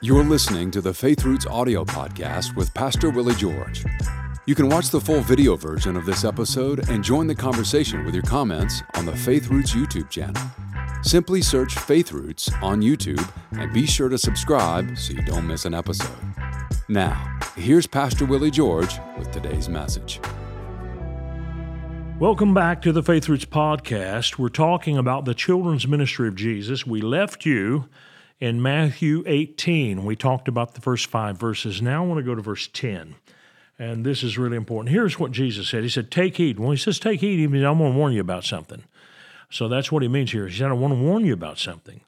You're listening to the Faith Roots audio podcast with Pastor Willie George. You can watch the full video version of this episode and join the conversation with your comments on the Faith Roots YouTube channel. Simply search Faith Roots on YouTube and be sure to subscribe so you don't miss an episode. Now, here's Pastor Willie George with today's message. Welcome back to the Faith Roots podcast. We're talking about the children's ministry of Jesus. We left you in Matthew 18. We talked about the first five verses. Now I want to go to verse 10. And this is really important. Here's what Jesus said He said, Take heed. When He says take heed, He means I want to warn you about something. So that's what He means here. He said, I want to warn you about something.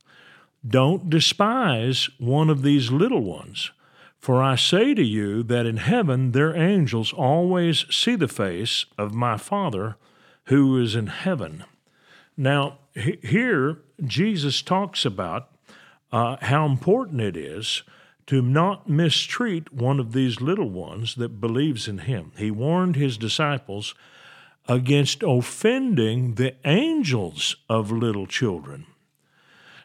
Don't despise one of these little ones. For I say to you that in heaven their angels always see the face of my Father who is in heaven. Now, here Jesus talks about uh, how important it is to not mistreat one of these little ones that believes in him. He warned his disciples against offending the angels of little children.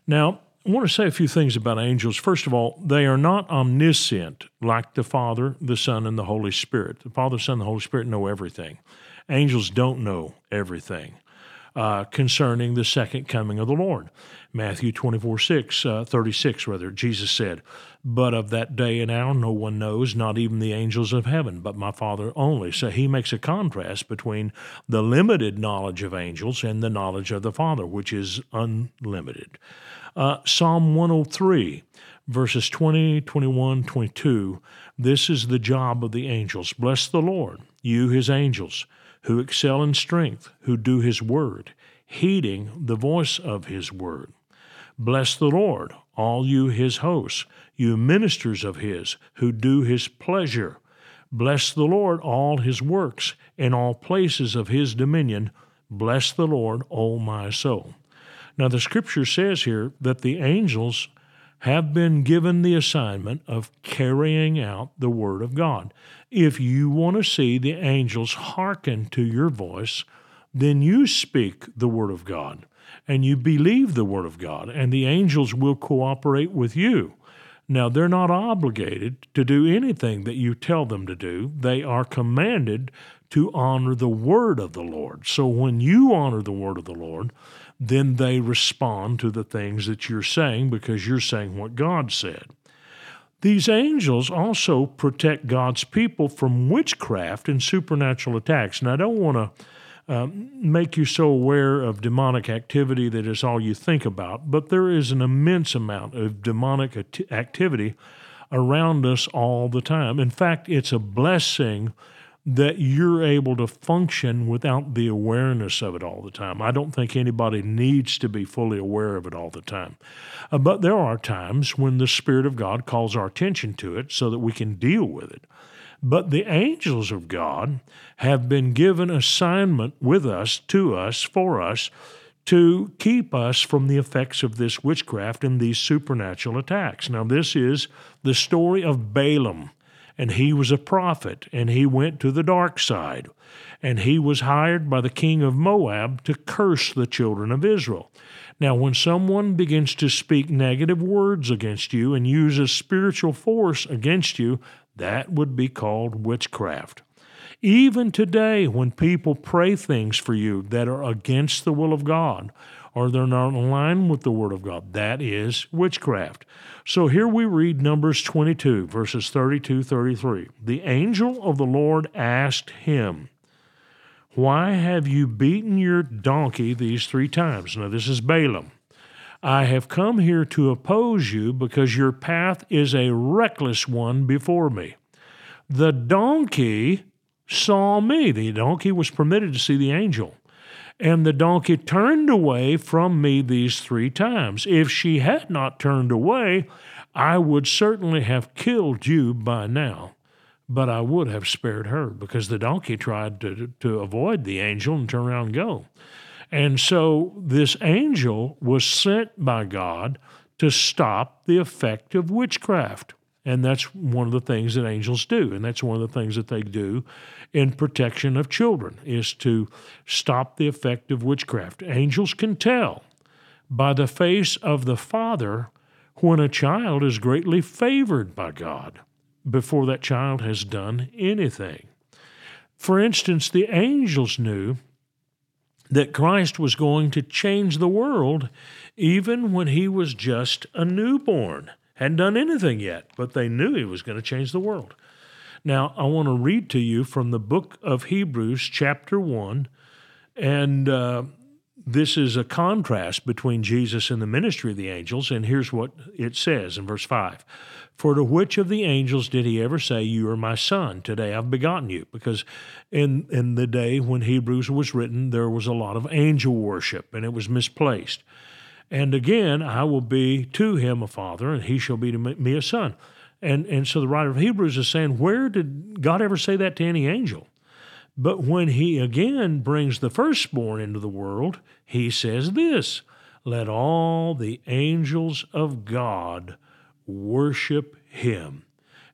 Now, I want to say a few things about angels. First of all, they are not omniscient like the Father, the Son, and the Holy Spirit. The Father, Son, and the Holy Spirit know everything. Angels don't know everything uh, concerning the second coming of the Lord. Matthew 24, 6, uh, 36, rather, Jesus said, But of that day and hour no one knows, not even the angels of heaven, but my Father only. So he makes a contrast between the limited knowledge of angels and the knowledge of the Father, which is unlimited. Uh, Psalm 103, verses 20, 21, 22. This is the job of the angels. Bless the Lord, you his angels who excel in strength, who do his word, heeding the voice of his word. Bless the Lord, all you his hosts, you ministers of his, who do his pleasure. Bless the Lord, all his works, in all places of his dominion. Bless the Lord, O my soul. Now, the scripture says here that the angels have been given the assignment of carrying out the Word of God. If you want to see the angels hearken to your voice, then you speak the Word of God and you believe the Word of God, and the angels will cooperate with you. Now, they're not obligated to do anything that you tell them to do, they are commanded to honor the Word of the Lord. So when you honor the Word of the Lord, then they respond to the things that you're saying because you're saying what God said. These angels also protect God's people from witchcraft and supernatural attacks. And I don't want to um, make you so aware of demonic activity that is all you think about, but there is an immense amount of demonic activity around us all the time. In fact, it's a blessing that you're able to function without the awareness of it all the time. I don't think anybody needs to be fully aware of it all the time. Uh, but there are times when the Spirit of God calls our attention to it so that we can deal with it. But the angels of God have been given assignment with us, to us, for us, to keep us from the effects of this witchcraft and these supernatural attacks. Now, this is the story of Balaam and he was a prophet, and he went to the dark side. And he was hired by the king of Moab to curse the children of Israel. Now, when someone begins to speak negative words against you and uses spiritual force against you, that would be called witchcraft. Even today, when people pray things for you that are against the will of God, or they're not in line with the Word of God. That is witchcraft. So here we read Numbers 22, verses 32 33. The angel of the Lord asked him, Why have you beaten your donkey these three times? Now, this is Balaam. I have come here to oppose you because your path is a reckless one before me. The donkey saw me. The donkey was permitted to see the angel. And the donkey turned away from me these three times. If she had not turned away, I would certainly have killed you by now, but I would have spared her because the donkey tried to, to avoid the angel and turn around and go. And so this angel was sent by God to stop the effect of witchcraft. And that's one of the things that angels do. And that's one of the things that they do in protection of children is to stop the effect of witchcraft. Angels can tell by the face of the Father when a child is greatly favored by God before that child has done anything. For instance, the angels knew that Christ was going to change the world even when he was just a newborn, hadn't done anything yet, but they knew he was going to change the world. Now, I want to read to you from the book of Hebrews, chapter 1, and uh, this is a contrast between Jesus and the ministry of the angels, and here's what it says in verse 5 For to which of the angels did he ever say, You are my son, today I've begotten you? Because in, in the day when Hebrews was written, there was a lot of angel worship, and it was misplaced. And again, I will be to him a father, and he shall be to me a son. And, and so the writer of Hebrews is saying, where did God ever say that to any angel? But when he again brings the firstborn into the world, he says this Let all the angels of God worship him.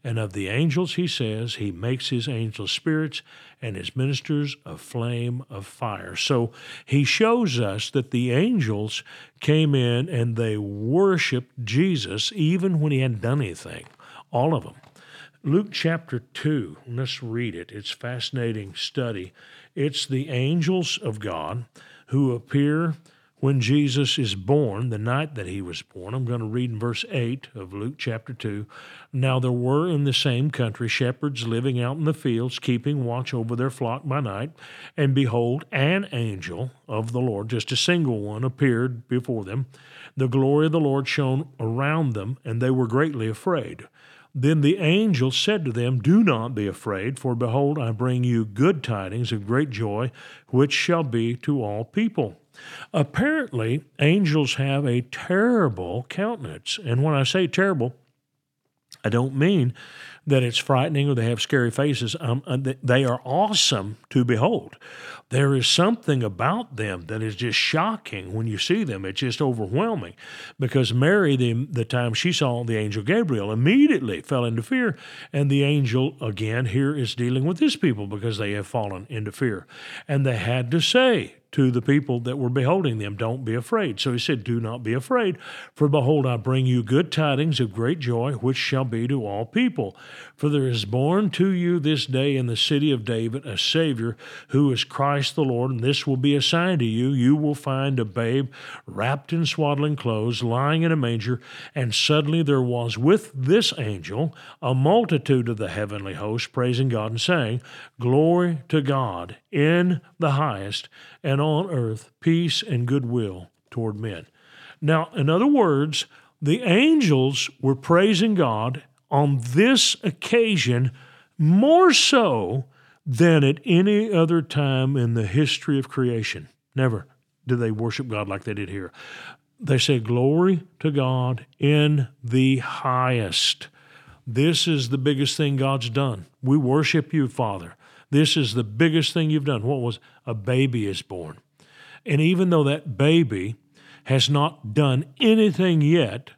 And of the angels, he says, he makes his angels spirits and his ministers a flame of fire. So he shows us that the angels came in and they worshiped Jesus even when he hadn't done anything all of them. Luke chapter 2, let's read it. It's fascinating study. It's the angels of God who appear when Jesus is born, the night that he was born. I'm going to read in verse 8 of Luke chapter 2. Now there were in the same country shepherds living out in the fields, keeping watch over their flock by night. And behold, an angel of the Lord, just a single one, appeared before them. The glory of the Lord shone around them, and they were greatly afraid. Then the angel said to them, Do not be afraid, for behold, I bring you good tidings of great joy, which shall be to all people. Apparently, angels have a terrible countenance. And when I say terrible, I don't mean that it's frightening or they have scary faces. Um, uh, they are awesome to behold. There is something about them that is just shocking when you see them. It's just overwhelming. Because Mary, the, the time she saw the angel Gabriel, immediately fell into fear. And the angel, again, here is dealing with his people because they have fallen into fear. And they had to say, to the people that were beholding them, Don't be afraid. So he said, Do not be afraid, for behold, I bring you good tidings of great joy, which shall be to all people. For there is born to you this day in the city of David a Savior, who is Christ the Lord, and this will be a sign to you. You will find a babe wrapped in swaddling clothes, lying in a manger. And suddenly there was with this angel a multitude of the heavenly host, praising God and saying, Glory to God in the highest, and on earth peace and goodwill toward men. Now, in other words, the angels were praising God on this occasion more so than at any other time in the history of creation. Never did they worship God like they did here. They say, Glory to God in the highest. This is the biggest thing God's done. We worship you, Father. This is the biggest thing you've done. What was a baby is born. And even though that baby has not done anything yet,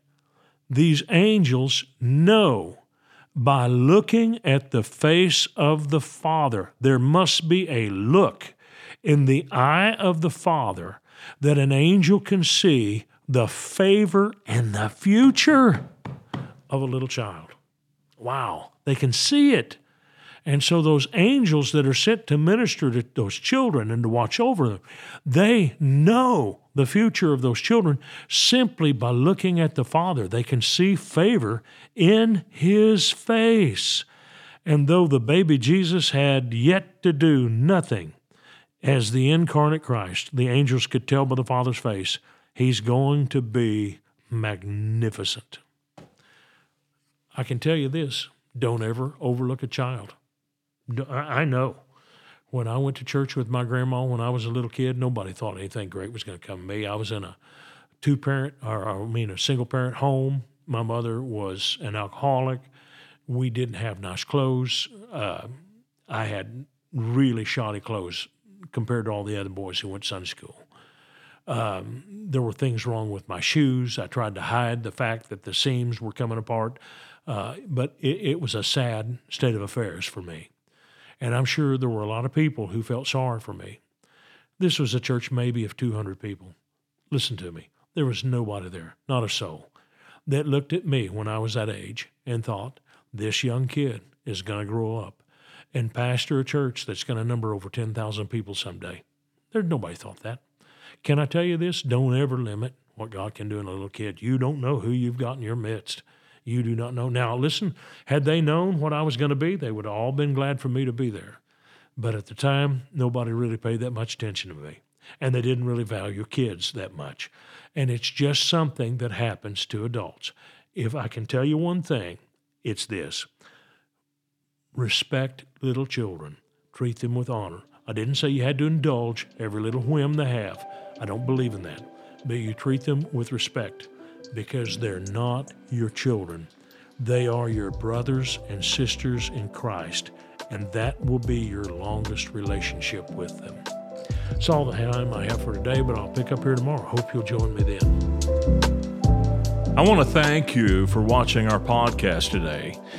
these angels know by looking at the face of the Father. There must be a look in the eye of the Father that an angel can see the favor and the future of a little child. Wow, they can see it. And so those angels that are sent to minister to those children and to watch over them, they know the future of those children simply by looking at the Father. They can see favor in His face. And though the baby Jesus had yet to do nothing as the incarnate Christ, the angels could tell by the Father's face, He's going to be magnificent. I can tell you this don't ever overlook a child. I know. When I went to church with my grandma when I was a little kid, nobody thought anything great was going to come to me. I was in a two parent, or I mean, a single parent home. My mother was an alcoholic. We didn't have nice clothes. Uh, I had really shoddy clothes compared to all the other boys who went to Sunday school. Um, there were things wrong with my shoes. I tried to hide the fact that the seams were coming apart, uh, but it, it was a sad state of affairs for me. And I'm sure there were a lot of people who felt sorry for me. This was a church maybe of 200 people. Listen to me. There was nobody there, not a soul. that looked at me when I was that age and thought, this young kid is going to grow up and pastor a church that's going to number over 10,000 people someday. There's nobody thought that. Can I tell you this? Don't ever limit what God can do in a little kid. You don't know who you've got in your midst. You do not know. Now, listen, had they known what I was going to be, they would have all been glad for me to be there. But at the time, nobody really paid that much attention to me. And they didn't really value kids that much. And it's just something that happens to adults. If I can tell you one thing, it's this respect little children, treat them with honor. I didn't say you had to indulge every little whim they have. I don't believe in that. But you treat them with respect because they're not your children. They are your brothers and sisters in Christ, and that will be your longest relationship with them. That's all the time I have for today, but I'll pick up here tomorrow. Hope you'll join me then. I want to thank you for watching our podcast today.